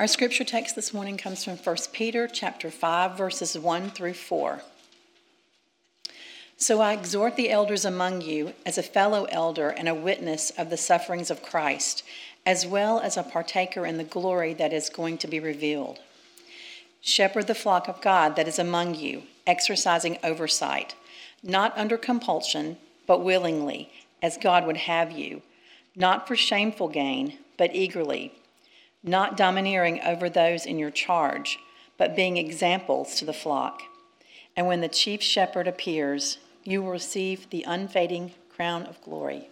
Our scripture text this morning comes from 1 Peter chapter 5 verses 1 through 4. So I exhort the elders among you as a fellow elder and a witness of the sufferings of Christ, as well as a partaker in the glory that is going to be revealed. Shepherd the flock of God that is among you, exercising oversight, not under compulsion, but willingly, as God would have you, not for shameful gain, but eagerly not domineering over those in your charge, but being examples to the flock. And when the chief shepherd appears, you will receive the unfading crown of glory.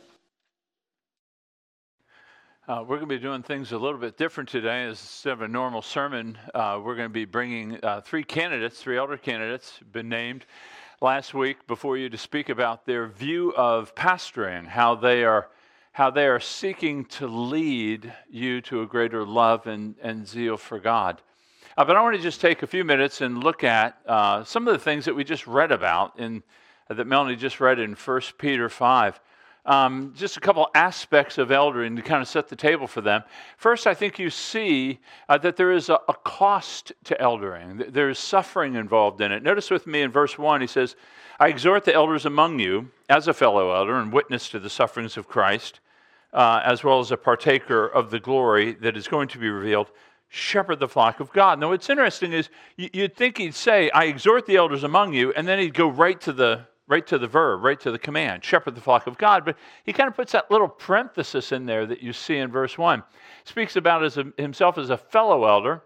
Uh, we're going to be doing things a little bit different today. Instead of a normal sermon, uh, we're going to be bringing uh, three candidates, three elder candidates, been named last week before you to speak about their view of pastoring, how they are how they are seeking to lead you to a greater love and, and zeal for God. Uh, but I want to just take a few minutes and look at uh, some of the things that we just read about in uh, that Melanie just read in 1 Peter 5. Um, just a couple aspects of eldering to kind of set the table for them. First, I think you see uh, that there is a, a, cost to eldering. There is suffering involved in it. Notice with me in verse 1, he says, I exhort the elders among you as a fellow elder and witness to the sufferings of Christ uh, as well as a partaker of the glory that is going to be revealed, shepherd the flock of God. Now, what's interesting is you'd think he'd say, I exhort the elders among you, and then he'd go right to the right to the verb, right to the command, shepherd the flock of God. But he kind of puts that little parenthesis in there that you see in verse 1. Speaks about himself as a fellow elder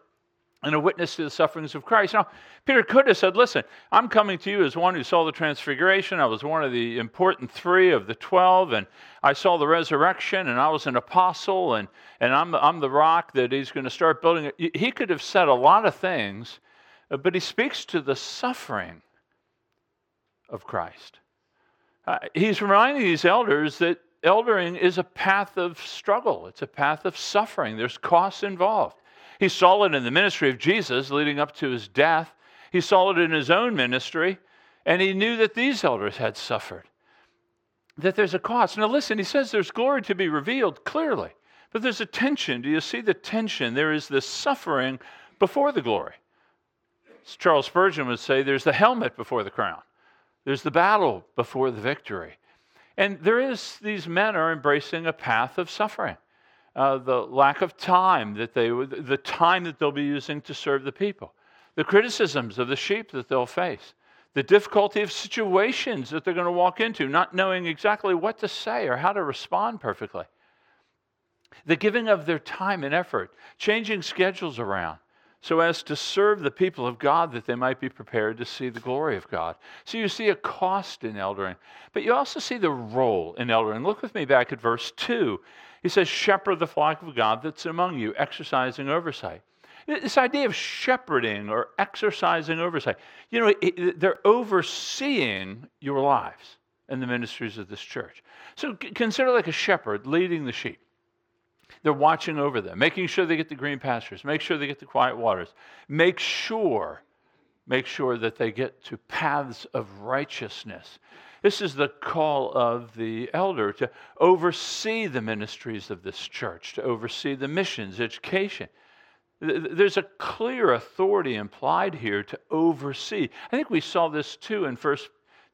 and a witness to the sufferings of Christ. Now, Peter could have said, Listen, I'm coming to you as one who saw the transfiguration. I was one of the important three of the 12, and I saw the resurrection, and I was an apostle, and, and I'm, I'm the rock that he's going to start building. He could have said a lot of things, but he speaks to the suffering of Christ. Uh, he's reminding these elders that eldering is a path of struggle, it's a path of suffering, there's costs involved. He saw it in the ministry of Jesus leading up to his death. He saw it in his own ministry, and he knew that these elders had suffered, that there's a cost. Now, listen, he says there's glory to be revealed clearly, but there's a tension. Do you see the tension? There is this suffering before the glory. As Charles Spurgeon would say, there's the helmet before the crown, there's the battle before the victory. And there is, these men are embracing a path of suffering uh, the lack of time that they the time that they'll be using to serve the people, the criticisms of the sheep that they'll face, the difficulty of situations that they're going to walk into, not knowing exactly what to say or how to respond perfectly, the giving of their time and effort, changing schedules around so as to serve the people of God that they might be prepared to see the glory of God. So you see a cost in eldering, but you also see the role in eldering. Look with me back at verse 2. He says, Shepherd the flock of God that's among you, exercising oversight. This idea of shepherding or exercising oversight, you know, they're overseeing your lives and the ministries of this church. So consider like a shepherd leading the sheep. They're watching over them, making sure they get the green pastures, make sure they get the quiet waters, make sure, make sure that they get to paths of righteousness. This is the call of the elder to oversee the ministries of this church, to oversee the missions, education. There's a clear authority implied here to oversee. I think we saw this too in 1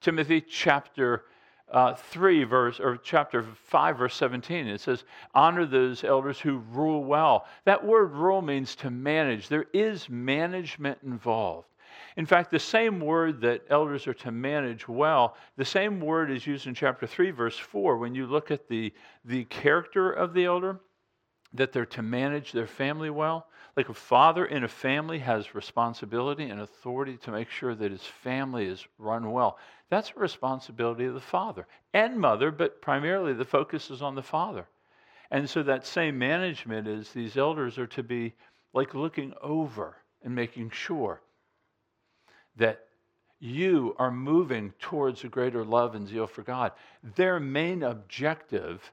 Timothy chapter uh, 3, verse, or chapter 5, verse 17. It says, Honor those elders who rule well. That word rule means to manage. There is management involved. In fact, the same word that elders are to manage well, the same word is used in chapter 3, verse 4, when you look at the, the character of the elder, that they're to manage their family well. Like a father in a family has responsibility and authority to make sure that his family is run well. That's a responsibility of the father and mother, but primarily the focus is on the father. And so that same management is these elders are to be like looking over and making sure that you are moving towards a greater love and zeal for God. Their main objective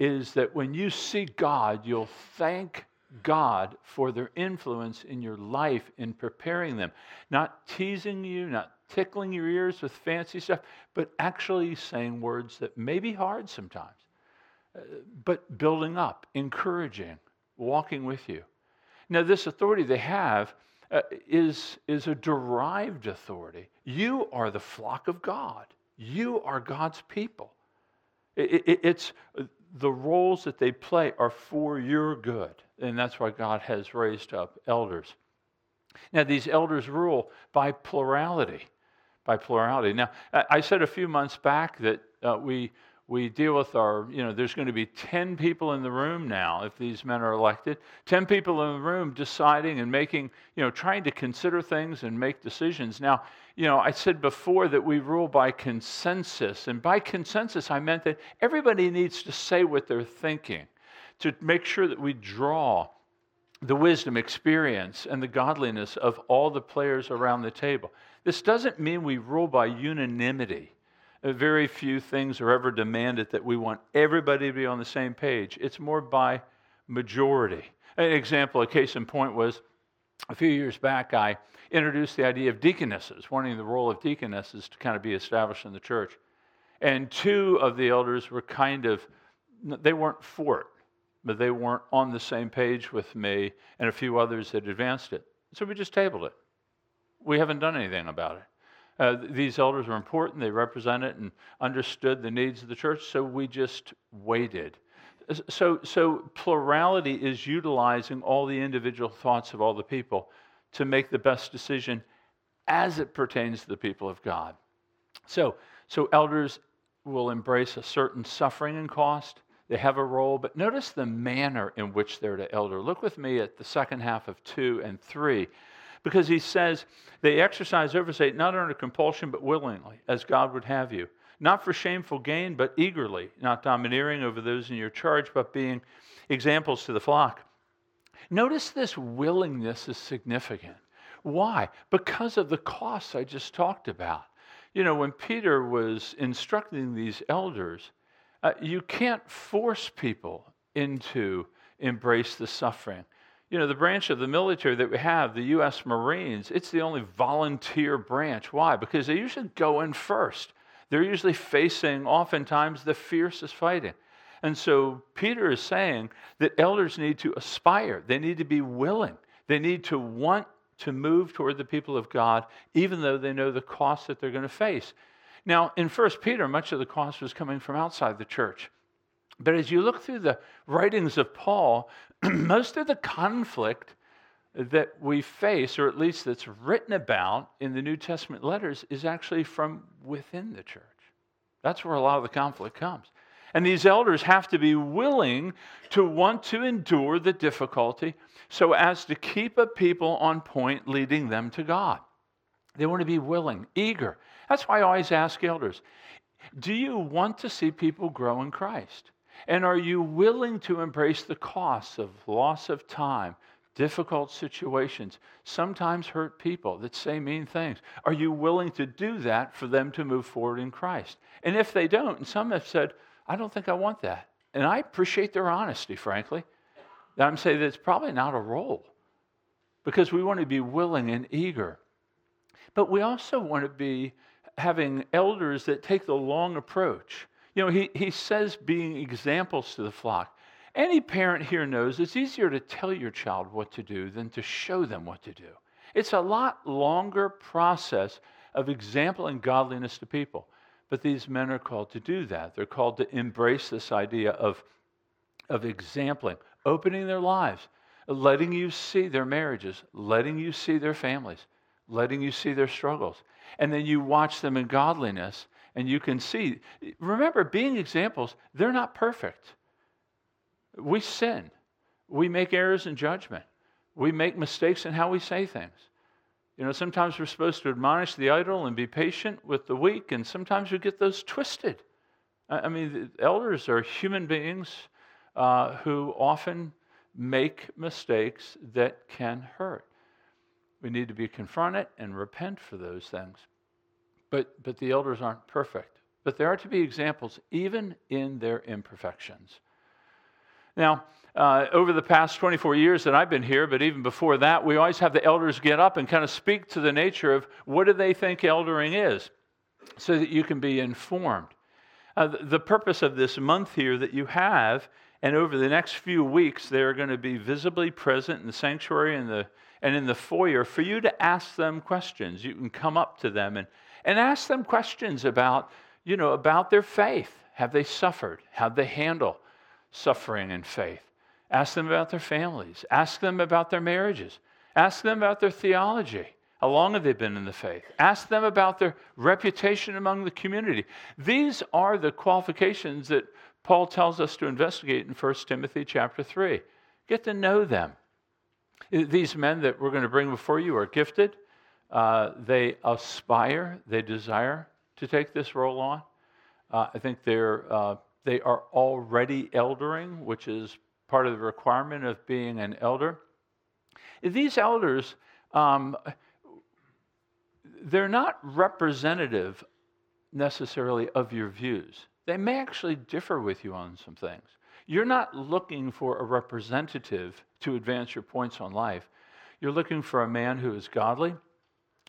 is that when you see God, you'll thank God for their influence in your life in preparing them. Not teasing you, not tickling your ears with fancy stuff, but actually saying words that may be hard sometimes, uh, but building up, encouraging, walking with you. Now, this authority they have uh, is, is a derived authority. You are the flock of God, you are God's people. It, it, it's the roles that they play are for your good. And that's why God has raised up elders. Now, these elders rule by plurality. By plurality. Now, I said a few months back that uh, we we deal with our, you know, there's going to be 10 people in the room now if these men are elected. 10 people in the room deciding and making, you know, trying to consider things and make decisions. Now, you know, I said before that we rule by consensus. And by consensus, I meant that everybody needs to say what they're thinking to make sure that we draw the wisdom, experience, and the godliness of all the players around the table. This doesn't mean we rule by unanimity very few things are ever demanded that we want everybody to be on the same page. It's more by majority. An example, a case in point was a few years back, I introduced the idea of deaconesses, wanting the role of deaconesses to kind of be established in the church. And two of the elders were kind of, they weren't for it, but they weren't on the same page with me, and a few others had advanced it. So we just tabled it. We haven't done anything about it. Uh, these elders were important. They represented and understood the needs of the church, so we just waited. So, so plurality is utilizing all the individual thoughts of all the people to make the best decision as it pertains to the people of God. So, so elders will embrace a certain suffering and cost. They have a role, but notice the manner in which they're to elder. Look with me at the second half of 2 and 3 because he says they exercise oversight not under compulsion but willingly, as God would have you. Not for shameful gain, but eagerly, not domineering over those in your charge, but being examples to the flock. Notice this willingness is significant. Why? Because of the costs I just talked about. You know, when Peter was instructing these elders, uh, you can't force people into embrace the suffering you know, the branch of the military that we have, the U.S. Marines, it's the only volunteer branch. Why? Because they usually go in first. They're usually facing, oftentimes, the fiercest fighting. And so Peter is saying that elders need to aspire, they need to be willing, they need to want to move toward the people of God, even though they know the cost that they're going to face. Now, in 1 Peter, much of the cost was coming from outside the church. But as you look through the writings of Paul, most of the conflict that we face, or at least that's written about in the New Testament letters, is actually from within the church. That's where a lot of the conflict comes. And these elders have to be willing to want to endure the difficulty so as to keep a people on point, leading them to God. They want to be willing, eager. That's why I always ask elders do you want to see people grow in Christ? And are you willing to embrace the costs of loss of time, difficult situations, sometimes hurt people that say mean things? Are you willing to do that for them to move forward in Christ? And if they don't, and some have said, I don't think I want that. And I appreciate their honesty, frankly. I'm saying that it's probably not a role because we want to be willing and eager. But we also want to be having elders that take the long approach. You know, he, he says being examples to the flock. Any parent here knows it's easier to tell your child what to do than to show them what to do. It's a lot longer process of example and godliness to people. But these men are called to do that. They're called to embrace this idea of, of exempling, opening their lives, letting you see their marriages, letting you see their families, letting you see their struggles. And then you watch them in godliness and you can see. Remember, being examples, they're not perfect. We sin, we make errors in judgment, we make mistakes in how we say things. You know, sometimes we're supposed to admonish the idle and be patient with the weak, and sometimes we get those twisted. I mean, elders are human beings uh, who often make mistakes that can hurt. We need to be confronted and repent for those things. But, but the elders aren't perfect. But there are to be examples even in their imperfections. Now, uh, over the past 24 years that I've been here, but even before that, we always have the elders get up and kind of speak to the nature of what do they think eldering is so that you can be informed. Uh, the purpose of this month here that you have And over the next few weeks, they're going to be visibly present in the sanctuary and, the, and in the foyer for you to ask them questions. You can come up to them and, and ask them questions about, you know, about their faith. Have they suffered? How they handle suffering and faith? Ask them about their families. Ask them about their marriages. Ask them about their theology. How long have they been in the faith? Ask them about their reputation among the community. These are the qualifications that Paul tells us to investigate in 1 Timothy chapter 3. Get to know them. These men that we're going to bring before you are gifted. Uh, they aspire, they desire to take this role on. Uh, I think they're, uh, they are already eldering, which is part of the requirement of being an elder. These elders, um, they're not representative necessarily of your views. They may actually differ with you on some things. You're not looking for a representative to advance your points on life. You're looking for a man who is godly,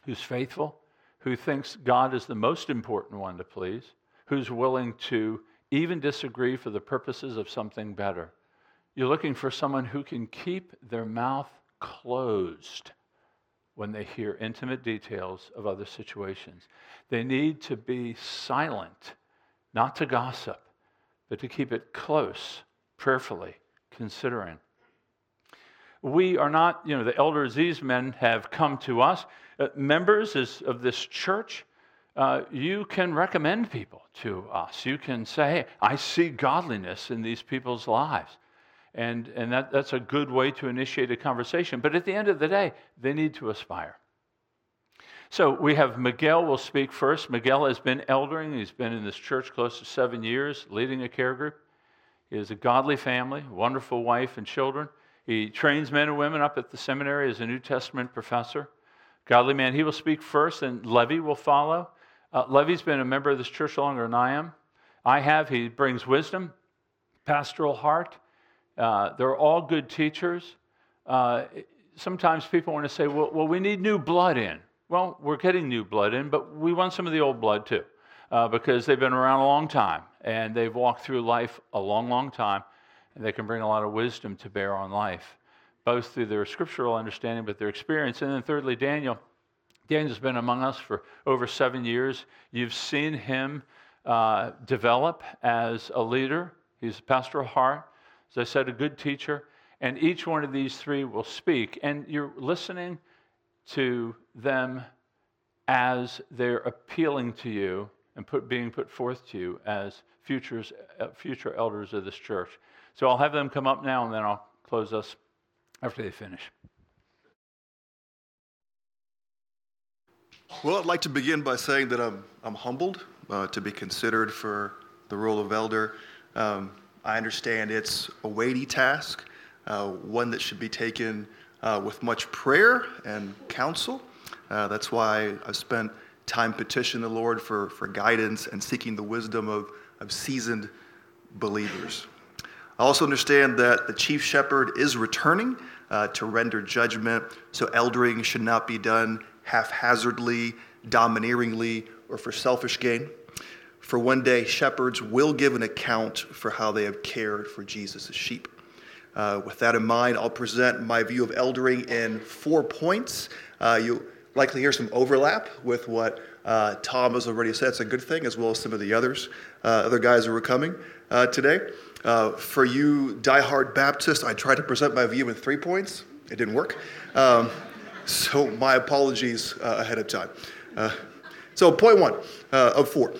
who's faithful, who thinks God is the most important one to please, who's willing to even disagree for the purposes of something better. You're looking for someone who can keep their mouth closed when they hear intimate details of other situations. They need to be silent, not to gossip, but to keep it close, prayerfully, considering. We are not, you know, the elders, these men have come to us. Uh, members of this church, uh, you can recommend people to us. You can say, hey, I see godliness in these people's lives. And, and that, that's a good way to initiate a conversation. But at the end of the day, they need to aspire. So we have Miguel will speak first. Miguel has been eldering. He's been in this church close to seven years, leading a care group. He has a godly family, wonderful wife and children. He trains men and women up at the seminary as a New Testament professor. Godly man. He will speak first, and Levy will follow. Uh, Levy's been a member of this church longer than I am. I have. He brings wisdom, pastoral heart, uh, they're all good teachers. Uh, sometimes people want to say, well, well, we need new blood in. Well, we're getting new blood in, but we want some of the old blood too, uh, because they've been around a long time and they've walked through life a long, long time, and they can bring a lot of wisdom to bear on life, both through their scriptural understanding, but their experience. And then, thirdly, Daniel. Daniel's been among us for over seven years. You've seen him uh, develop as a leader. He's a pastoral heart. As I said, a good teacher. And each one of these three will speak. And you're listening to them as they're appealing to you and put, being put forth to you as futures, uh, future elders of this church. So I'll have them come up now and then I'll close us after they finish. Well, I'd like to begin by saying that I'm, I'm humbled uh, to be considered for the role of elder. Um, I understand it's a weighty task, uh, one that should be taken uh, with much prayer and counsel. Uh, that's why I've spent time petitioning the Lord for, for guidance and seeking the wisdom of, of seasoned believers. I also understand that the chief shepherd is returning uh, to render judgment, so eldering should not be done haphazardly, domineeringly, or for selfish gain. For one day, shepherds will give an account for how they have cared for Jesus' sheep. Uh, with that in mind, I'll present my view of eldering in four points. Uh, you'll likely hear some overlap with what uh, Tom has already said. It's a good thing, as well as some of the others, uh, other guys who are coming uh, today. Uh, for you diehard Baptists, I tried to present my view in three points. It didn't work. Um, so my apologies ahead of time. so point one of four.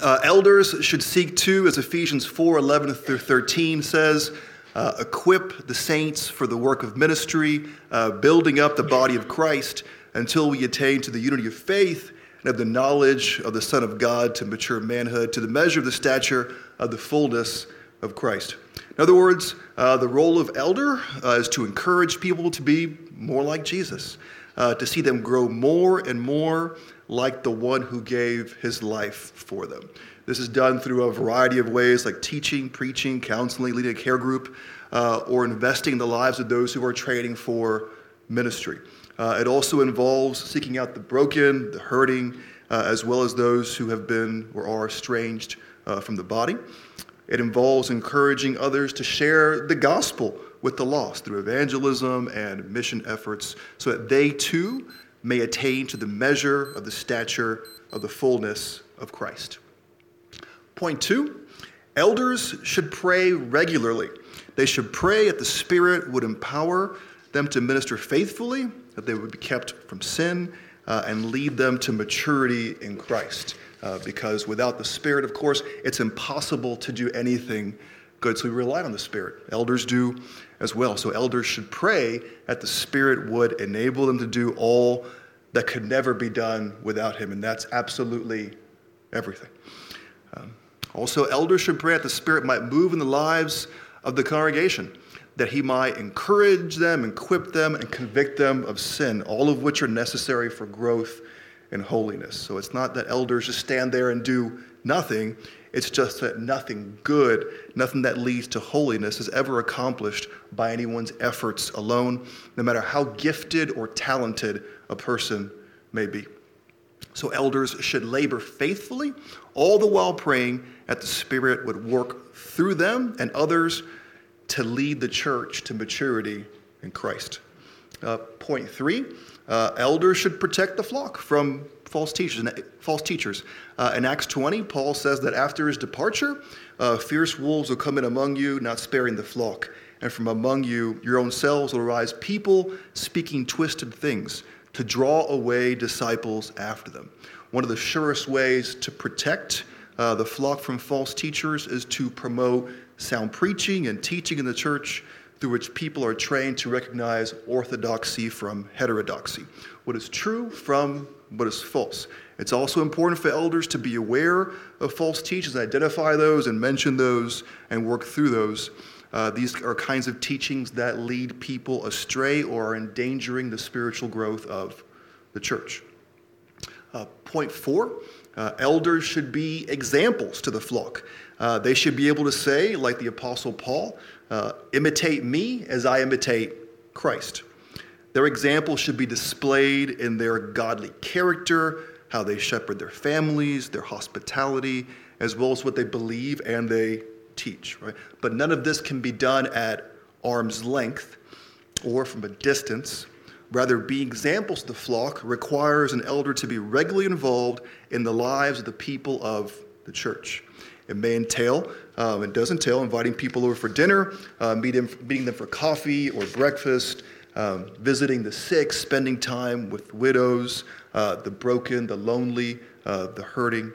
Uh, elders should seek to, as Ephesians 4 11 through 13 says, uh, equip the saints for the work of ministry, uh, building up the body of Christ until we attain to the unity of faith and of the knowledge of the Son of God to mature manhood, to the measure of the stature of the fullness of Christ. In other words, uh, the role of elder uh, is to encourage people to be more like Jesus, uh, to see them grow more and more like the one who gave his life for them. This is done through a variety of ways like teaching, preaching, counseling, leading a care group, uh, or investing in the lives of those who are training for ministry. Uh, it also involves seeking out the broken, the hurting, uh, as well as those who have been or are estranged uh, from the body. It involves encouraging others to share the gospel with the lost through evangelism and mission efforts so that they too may attain to the measure of the stature of the fullness of Christ. Point two elders should pray regularly. They should pray that the Spirit would empower them to minister faithfully, that they would be kept from sin, uh, and lead them to maturity in Christ. Uh, because without the Spirit, of course, it's impossible to do anything good. So we rely on the Spirit. Elders do as well. So elders should pray that the Spirit would enable them to do all that could never be done without Him. And that's absolutely everything. Um, also, elders should pray that the Spirit might move in the lives of the congregation, that He might encourage them, equip them, and convict them of sin, all of which are necessary for growth and holiness. So it's not that elders just stand there and do nothing. It's just that nothing good, nothing that leads to holiness is ever accomplished by anyone's efforts alone, no matter how gifted or talented a person may be. So, elders should labor faithfully, all the while praying that the Spirit would work through them and others to lead the church to maturity in Christ. Uh, point three uh, elders should protect the flock from false teachers. False teachers. Uh, in Acts 20, Paul says that after his departure, uh, fierce wolves will come in among you, not sparing the flock. And from among you, your own selves will arise people speaking twisted things to draw away disciples after them. One of the surest ways to protect uh, the flock from false teachers is to promote sound preaching and teaching in the church through which people are trained to recognize orthodoxy from heterodoxy, what is true from what is false. It's also important for elders to be aware of false teachings, identify those, and mention those, and work through those. Uh, these are kinds of teachings that lead people astray or are endangering the spiritual growth of the church. Uh, point four uh, elders should be examples to the flock. Uh, they should be able to say, like the Apostle Paul, uh, imitate me as I imitate Christ. Their example should be displayed in their godly character, how they shepherd their families, their hospitality, as well as what they believe and they teach, right? But none of this can be done at arm's length or from a distance. Rather, being examples to the flock requires an elder to be regularly involved in the lives of the people of the church. It may entail, um, it does entail inviting people over for dinner, uh, meeting, meeting them for coffee or breakfast, um, visiting the sick, spending time with widows, uh, the broken, the lonely, uh, the hurting.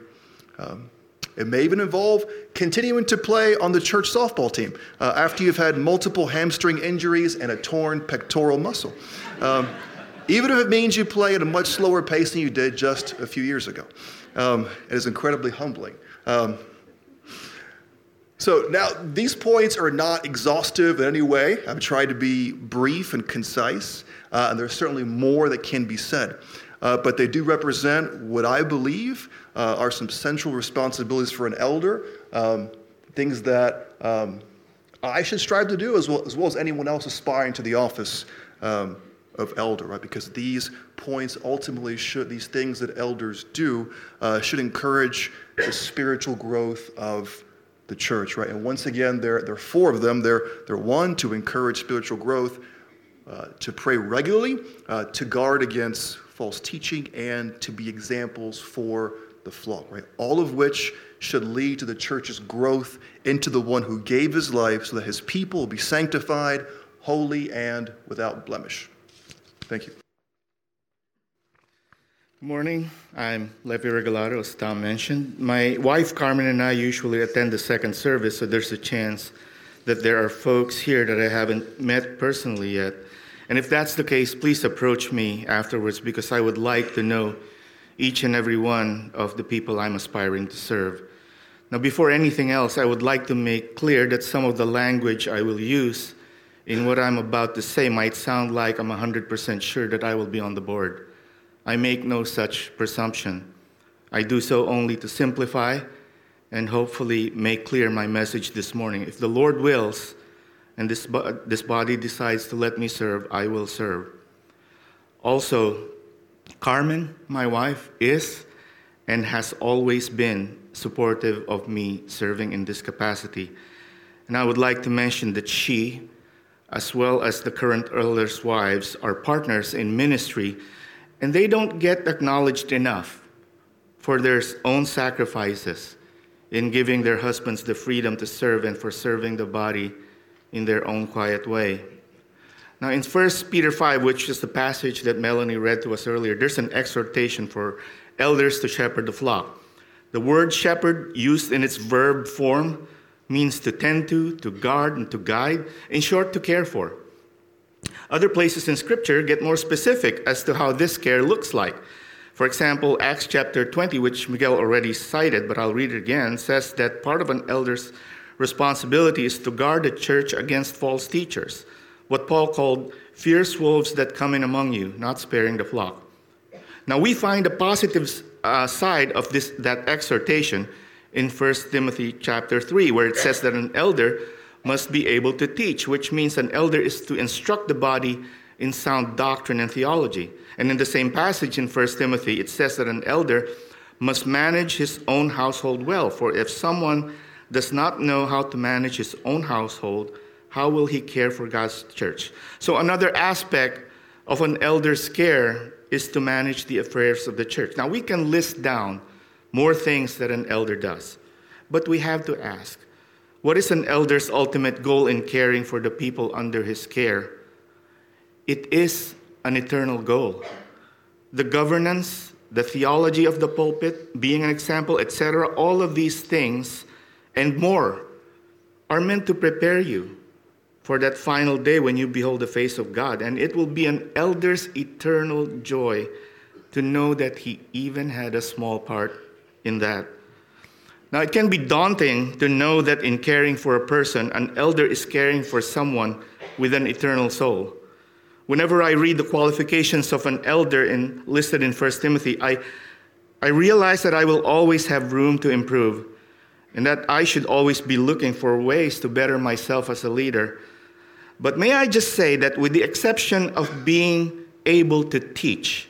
Um, it may even involve continuing to play on the church softball team uh, after you've had multiple hamstring injuries and a torn pectoral muscle. Um, even if it means you play at a much slower pace than you did just a few years ago. Um, it is incredibly humbling. Um, so now these points are not exhaustive in any way. I've tried to be brief and concise, uh, and there's certainly more that can be said. Uh, but they do represent what I believe uh, are some central responsibilities for an elder, um, things that um, I should strive to do as well, as well as anyone else aspiring to the office um, of elder, right? Because these points ultimately should, these things that elders do, uh, should encourage the spiritual growth of the church, right? And once again, there, there are four of them. They're, they're one, to encourage spiritual growth, uh, to pray regularly, uh, to guard against false teaching, and to be examples for the flock, right? All of which should lead to the church's growth into the one who gave his life so that his people will be sanctified, holy, and without blemish. Thank you. Good morning. I'm Levi Regalado, as Tom mentioned. My wife Carmen and I usually attend the second service, so there's a chance that there are folks here that I haven't met personally yet. And if that's the case, please approach me afterwards because I would like to know each and every one of the people I'm aspiring to serve. Now, before anything else, I would like to make clear that some of the language I will use in what I'm about to say might sound like I'm 100% sure that I will be on the board. I make no such presumption. I do so only to simplify and hopefully make clear my message this morning. If the Lord wills and this, this body decides to let me serve, I will serve. Also, Carmen, my wife, is and has always been supportive of me serving in this capacity. And I would like to mention that she, as well as the current elders' wives, are partners in ministry, and they don't get acknowledged enough for their own sacrifices in giving their husbands the freedom to serve and for serving the body in their own quiet way. Now, in 1 Peter 5, which is the passage that Melanie read to us earlier, there's an exhortation for elders to shepherd the flock. The word shepherd, used in its verb form, means to tend to, to guard, and to guide, in short, to care for. Other places in Scripture get more specific as to how this care looks like. For example, Acts chapter 20, which Miguel already cited, but I'll read it again, says that part of an elder's responsibility is to guard the church against false teachers, what Paul called fierce wolves that come in among you, not sparing the flock. Now, we find the positive uh, side of this, that exhortation in 1 Timothy chapter 3, where it says that an elder must be able to teach, which means an elder is to instruct the body in sound doctrine and theology. And in the same passage in 1 Timothy, it says that an elder must manage his own household well. For if someone does not know how to manage his own household, how will he care for God's church? So, another aspect of an elder's care is to manage the affairs of the church. Now, we can list down more things that an elder does, but we have to ask what is an elder's ultimate goal in caring for the people under his care? It is an eternal goal. The governance, the theology of the pulpit, being an example, etc., all of these things and more are meant to prepare you for that final day when you behold the face of God. And it will be an elder's eternal joy to know that he even had a small part in that. Now, it can be daunting to know that in caring for a person, an elder is caring for someone with an eternal soul. Whenever I read the qualifications of an elder in, listed in 1 Timothy, I, I realize that I will always have room to improve and that I should always be looking for ways to better myself as a leader. But may I just say that, with the exception of being able to teach,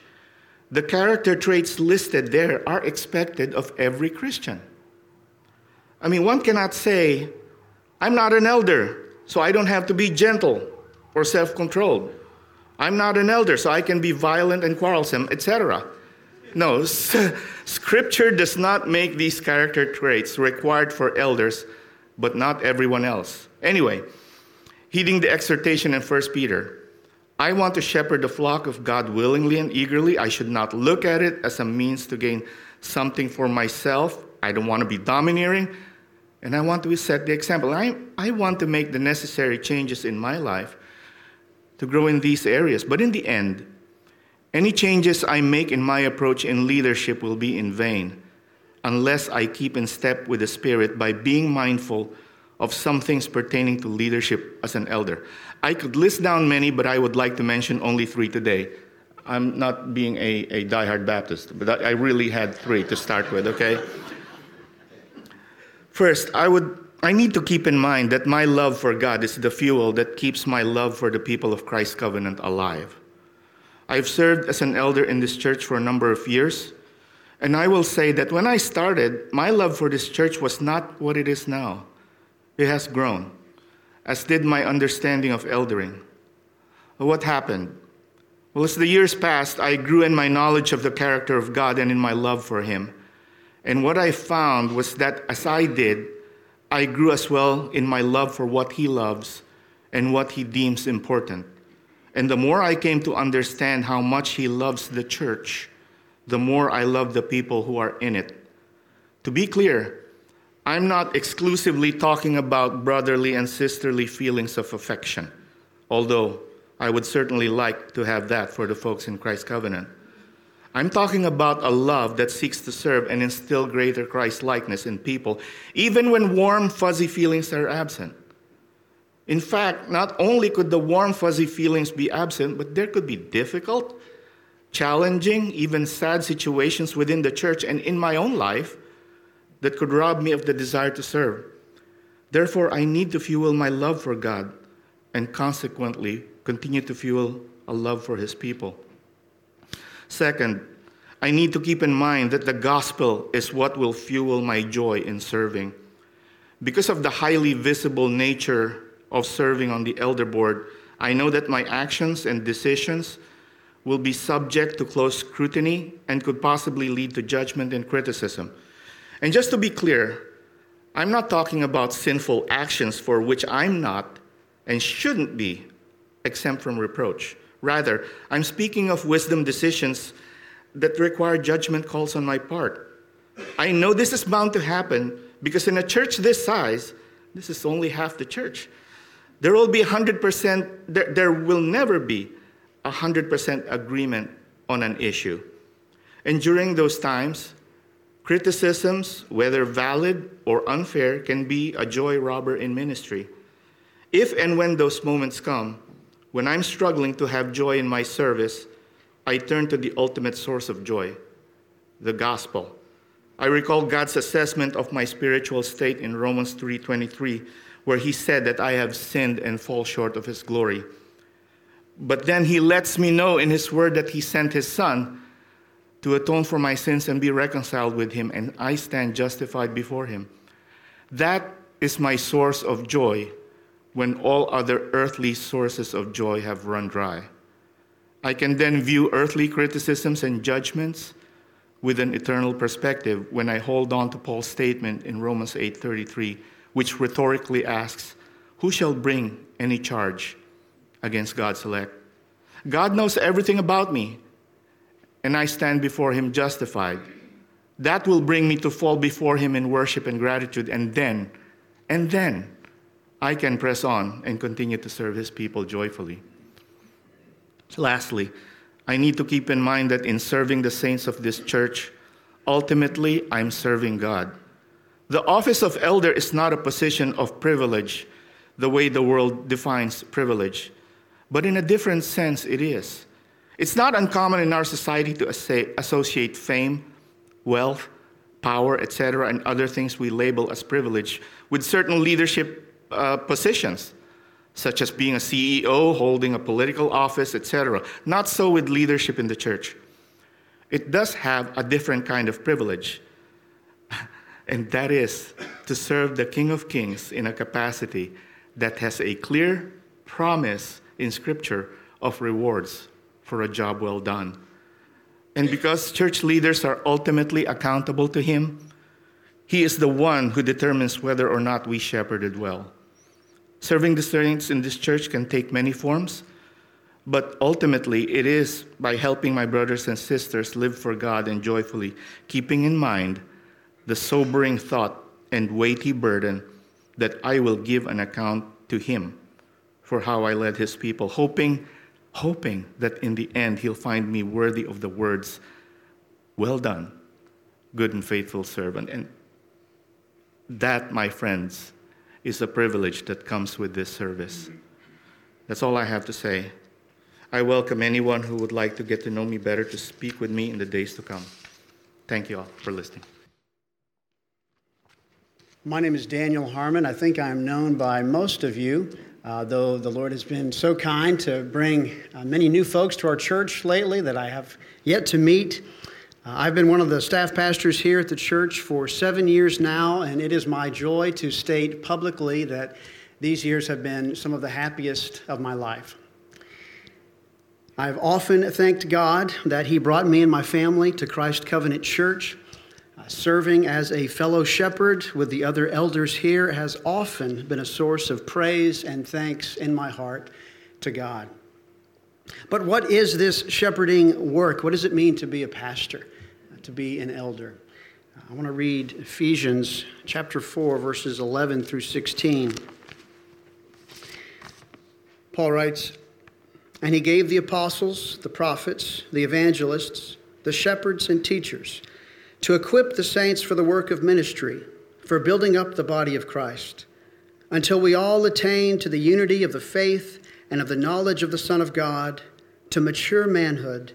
the character traits listed there are expected of every Christian. I mean, one cannot say, I'm not an elder, so I don't have to be gentle or self controlled. I'm not an elder, so I can be violent and quarrelsome, etc. No, Scripture does not make these character traits required for elders, but not everyone else. Anyway, heeding the exhortation in 1 Peter, I want to shepherd the flock of God willingly and eagerly. I should not look at it as a means to gain something for myself. I don't want to be domineering, and I want to set the example. I, I want to make the necessary changes in my life to grow in these areas. But in the end, any changes I make in my approach in leadership will be in vain unless I keep in step with the Spirit by being mindful of some things pertaining to leadership as an elder. I could list down many, but I would like to mention only three today. I'm not being a, a diehard Baptist, but I really had three to start with, okay? First, I would I need to keep in mind that my love for God is the fuel that keeps my love for the people of Christ's covenant alive. I've served as an elder in this church for a number of years, and I will say that when I started, my love for this church was not what it is now. It has grown, as did my understanding of eldering. what happened? Well, as the years passed, I grew in my knowledge of the character of God and in my love for Him. And what I found was that as I did, I grew as well in my love for what He loves and what He deems important. And the more I came to understand how much He loves the church, the more I love the people who are in it. To be clear, I'm not exclusively talking about brotherly and sisterly feelings of affection, although I would certainly like to have that for the folks in Christ's covenant. I'm talking about a love that seeks to serve and instill greater Christ likeness in people, even when warm, fuzzy feelings are absent. In fact, not only could the warm, fuzzy feelings be absent, but there could be difficult, challenging, even sad situations within the church and in my own life that could rob me of the desire to serve. Therefore, I need to fuel my love for God and consequently continue to fuel a love for His people. Second, I need to keep in mind that the gospel is what will fuel my joy in serving. Because of the highly visible nature of serving on the elder board, I know that my actions and decisions will be subject to close scrutiny and could possibly lead to judgment and criticism. And just to be clear, I'm not talking about sinful actions for which I'm not and shouldn't be exempt from reproach. Rather, I'm speaking of wisdom decisions that require judgment calls on my part. I know this is bound to happen because in a church this size, this is only half the church. There will be 100%, there, there will never be 100% agreement on an issue. And during those times, criticisms, whether valid or unfair, can be a joy robber in ministry. If and when those moments come, when I'm struggling to have joy in my service, I turn to the ultimate source of joy, the gospel. I recall God's assessment of my spiritual state in Romans 3:23 where he said that I have sinned and fall short of his glory. But then he lets me know in his word that he sent his son to atone for my sins and be reconciled with him, and I stand justified before him. That is my source of joy when all other earthly sources of joy have run dry. I can then view earthly criticisms and judgments with an eternal perspective when I hold on to Paul's statement in Romans 8:33 which rhetorically asks, Who shall bring any charge against God's elect? God knows everything about me, and I stand before Him justified. That will bring me to fall before Him in worship and gratitude, and then, and then, I can press on and continue to serve His people joyfully. Lastly, I need to keep in mind that in serving the saints of this church, ultimately I'm serving God. The office of elder is not a position of privilege the way the world defines privilege, but in a different sense, it is. It's not uncommon in our society to associate fame, wealth, power, etc., and other things we label as privilege with certain leadership uh, positions, such as being a CEO, holding a political office, etc. Not so with leadership in the church. It does have a different kind of privilege and that is to serve the King of Kings in a capacity that has a clear promise in Scripture of rewards for a job well done. And because church leaders are ultimately accountable to Him, He is the one who determines whether or not we shepherded well. Serving the saints in this church can take many forms, but ultimately it is by helping my brothers and sisters live for God and joyfully, keeping in mind the sobering thought and weighty burden that I will give an account to him for how I led his people, hoping, hoping that in the end he'll find me worthy of the words, Well done, good and faithful servant. And that, my friends, is a privilege that comes with this service. That's all I have to say. I welcome anyone who would like to get to know me better to speak with me in the days to come. Thank you all for listening. My name is Daniel Harmon. I think I'm known by most of you, uh, though the Lord has been so kind to bring uh, many new folks to our church lately that I have yet to meet. Uh, I've been one of the staff pastors here at the church for seven years now, and it is my joy to state publicly that these years have been some of the happiest of my life. I've often thanked God that He brought me and my family to Christ Covenant Church serving as a fellow shepherd with the other elders here has often been a source of praise and thanks in my heart to God. But what is this shepherding work? What does it mean to be a pastor, to be an elder? I want to read Ephesians chapter 4, verses 11 through 16. Paul writes, And he gave the apostles, the prophets, the evangelists, the shepherds, and teachers to equip the saints for the work of ministry, for building up the body of Christ, until we all attain to the unity of the faith and of the knowledge of the Son of God, to mature manhood,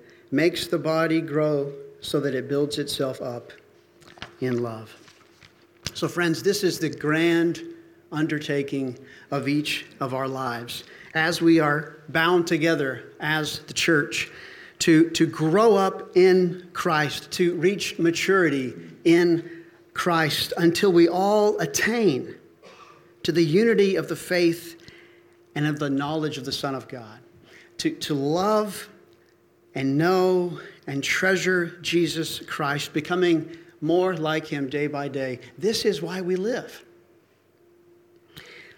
makes the body grow so that it builds itself up in love. So, friends, this is the grand undertaking of each of our lives as we are bound together as the church to, to grow up in Christ, to reach maturity in Christ until we all attain to the unity of the faith and of the knowledge of the Son of God. To, to love and know and treasure Jesus Christ, becoming more like him day by day. This is why we live.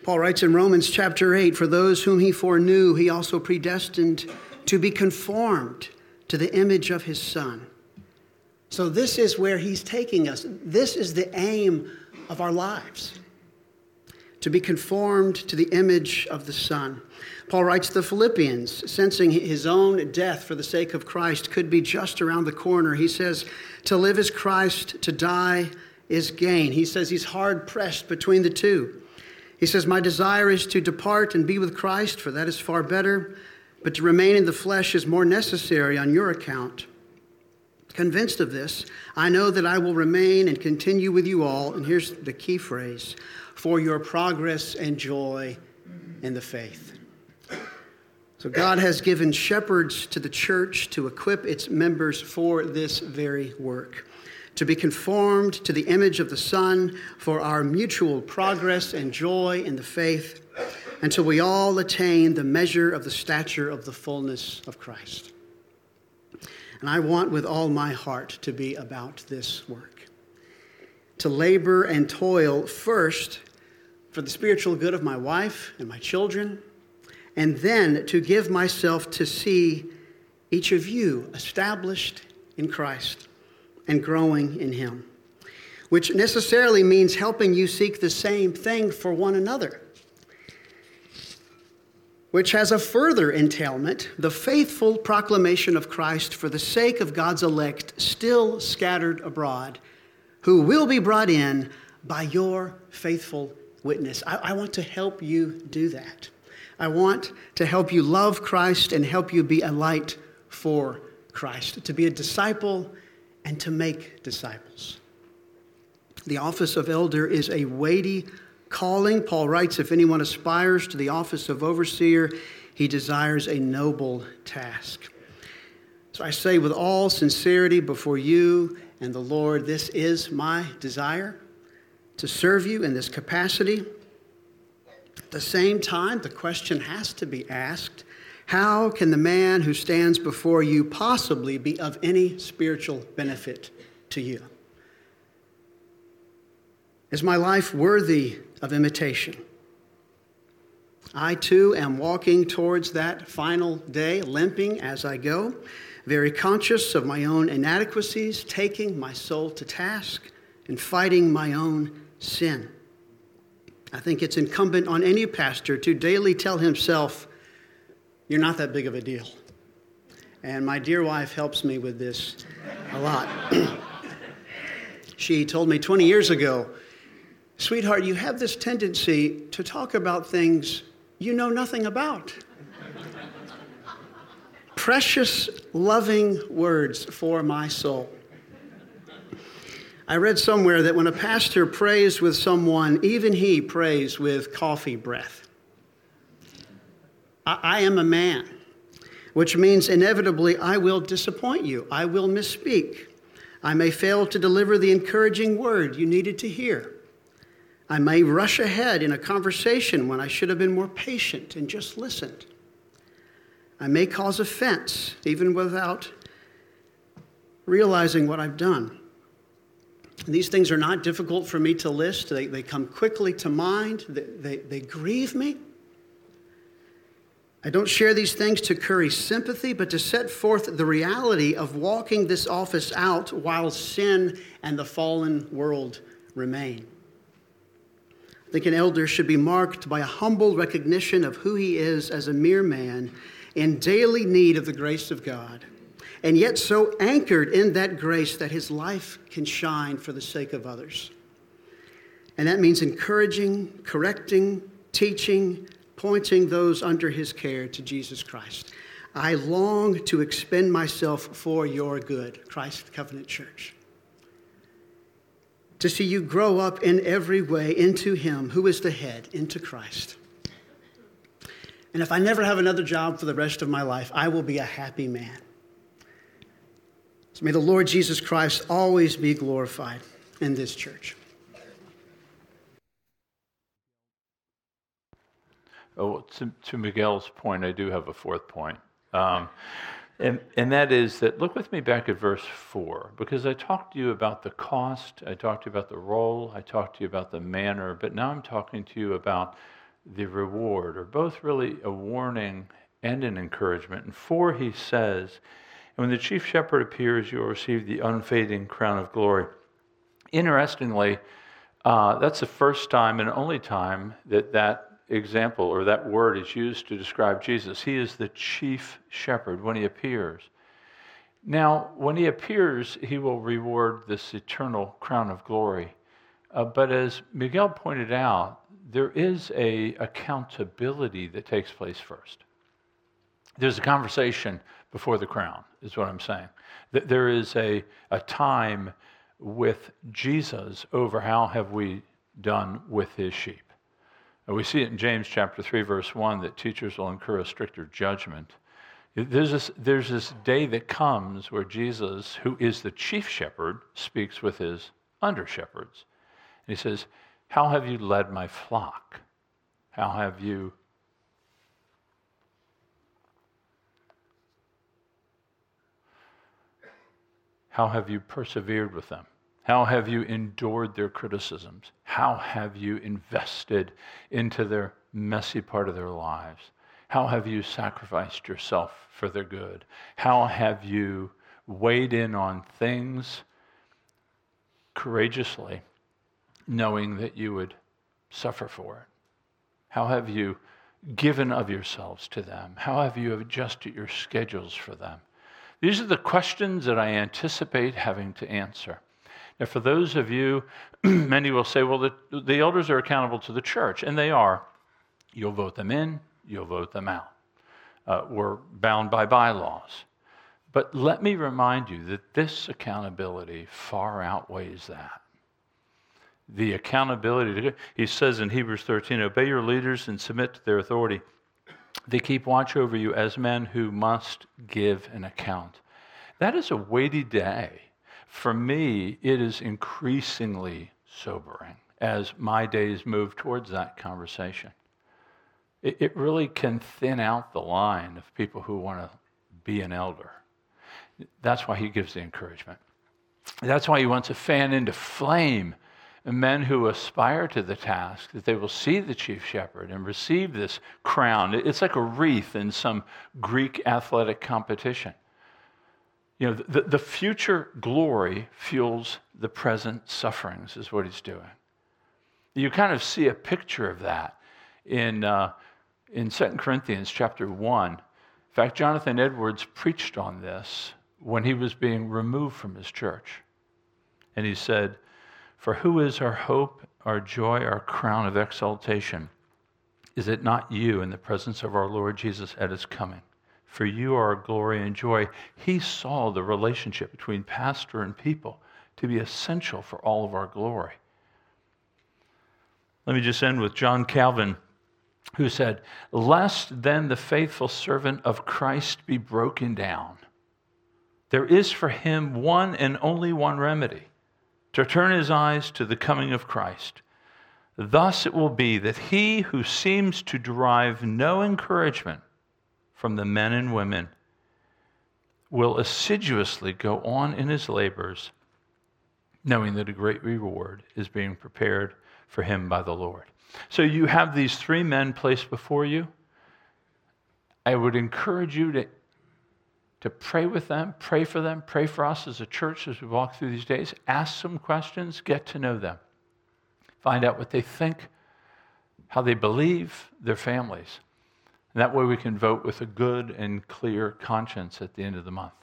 Paul writes in Romans chapter 8 For those whom he foreknew, he also predestined to be conformed to the image of his Son. So, this is where he's taking us. This is the aim of our lives to be conformed to the image of the Son. Paul writes the Philippians, sensing his own death for the sake of Christ could be just around the corner. He says, To live is Christ, to die is gain. He says he's hard pressed between the two. He says, My desire is to depart and be with Christ, for that is far better but to remain in the flesh is more necessary on your account. Convinced of this, I know that I will remain and continue with you all, and here's the key phrase for your progress and joy in the faith. So, God has given shepherds to the church to equip its members for this very work, to be conformed to the image of the Son for our mutual progress and joy in the faith until we all attain the measure of the stature of the fullness of Christ. And I want with all my heart to be about this work. To labor and toil first for the spiritual good of my wife and my children, and then to give myself to see each of you established in Christ and growing in Him, which necessarily means helping you seek the same thing for one another which has a further entailment the faithful proclamation of Christ for the sake of God's elect still scattered abroad, who will be brought in by your faithful witness. I, I, want to help you do that. I want to help you love Christ and help you be a light for Christ, to be a disciple and to make disciples. The office of elder is a weighty calling. Paul writes if anyone aspires to the office of overseer, he desires a noble task. So I say with all sincerity before you and the Lord, this is my desire to serve you in this capacity. At the same time, the question has to be asked how can the man who stands before you possibly be of any spiritual benefit to you? Is my life worthy of imitation. I too am walking towards that final day, limping as I go, very conscious of my own inadequacies, taking my soul to task, and fighting my own sin. I think it's incumbent on any pastor to daily tell himself, You're not that big of a deal. And my dear wife helps me with this a lot. she told me 20 years ago Sweetheart, you have this tendency to talk about things you know nothing about. Precious, loving words for my soul. I read somewhere that when a pastor prays with someone, even he prays with coffee breath. I, I am a man, which means inevitably I will disappoint you. I will misspeak. I may fail to deliver the encouraging word you needed to hear. I may rush ahead in a conversation when I should have been more patient and just listened. I may cause offense even without realizing what I've done. These things are not difficult for me to list, they, they come quickly to mind, they, they, they grieve me. I don't share these things to curry sympathy, but to set forth the reality of walking this office out while sin and the fallen world remain. I think an elder should be marked by a humble recognition of who he is as a mere man in daily need of the grace of God, and yet so anchored in that grace that his life can shine for the sake of others. And that means encouraging, correcting, teaching, pointing those under his care to Jesus Christ. I long to expend myself for your good, Christ Covenant Church. To see you grow up in every way into him who is the head, into Christ. And if I never have another job for the rest of my life, I will be a happy man. So may the Lord Jesus Christ always be glorified in this church. Oh, to, to Miguel's point, I do have a fourth point. Um, and, and that is that look with me back at verse 4, because I talked to you about the cost, I talked to you about the role, I talked to you about the manner, but now I'm talking to you about the reward, or both really a warning and an encouragement. And 4, he says, And when the chief shepherd appears, you will receive the unfading crown of glory. Interestingly, uh, that's the first time and only time that that example or that word is used to describe Jesus. He is the chief shepherd when he appears. Now, when he appears, he will reward this eternal crown of glory. Uh, but as Miguel pointed out, there is a accountability that takes place first. There's a conversation before the crown, is what I'm saying. There is a, a time with Jesus over how have we done with his sheep. And we see it in James chapter 3, verse 1, that teachers will incur a stricter judgment. There's this, there's this day that comes where Jesus, who is the chief shepherd, speaks with his under shepherds. And he says, How have you led my flock? How have you How have you persevered with them? How have you endured their criticisms? How have you invested into their messy part of their lives? How have you sacrificed yourself for their good? How have you weighed in on things courageously, knowing that you would suffer for it? How have you given of yourselves to them? How have you adjusted your schedules for them? These are the questions that I anticipate having to answer. Now, for those of you, many will say, well, the, the elders are accountable to the church, and they are. You'll vote them in, you'll vote them out. Uh, we're bound by bylaws. But let me remind you that this accountability far outweighs that. The accountability, to, he says in Hebrews 13, obey your leaders and submit to their authority. They keep watch over you as men who must give an account. That is a weighty day for me, it is increasingly sobering as my days move towards that conversation. It, it really can thin out the line of people who want to be an elder. That's why he gives the encouragement. That's why he wants to fan into flame men who aspire to the task, that they will see the chief shepherd and receive this crown. It's like a wreath in some Greek athletic competition. You know, the, the future glory fuels the present sufferings, is what he's doing. You kind of see a picture of that in, uh, in 2 Corinthians chapter 1. In fact, Jonathan Edwards preached on this when he was being removed from his church. And he said, For who is our hope, our joy, our crown of exaltation? Is it not you in the presence of our Lord Jesus at his coming? for you are our glory and joy. He saw the relationship between pastor and people to be essential for all of our glory. Let me just end with John Calvin, who said, Lest then the faithful servant of Christ be broken down, there is for him one and only one remedy to turn his eyes to the coming of Christ. Thus it will be that he who seems to derive no encouragement from the men and women, will assiduously go on in his labors, knowing that a great reward is being prepared for him by the Lord. So you have these three men placed before you. I would encourage you to, to pray with them, pray for them, pray for us as a church as we walk through these days. Ask some questions, get to know them, find out what they think, how they believe, their families. And that way we can vote with a good and clear conscience at the end of the month.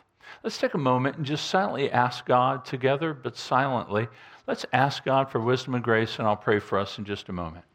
Let's take a moment and just silently ask God together, but silently. Let's ask God for wisdom and grace, and I'll pray for us in just a moment.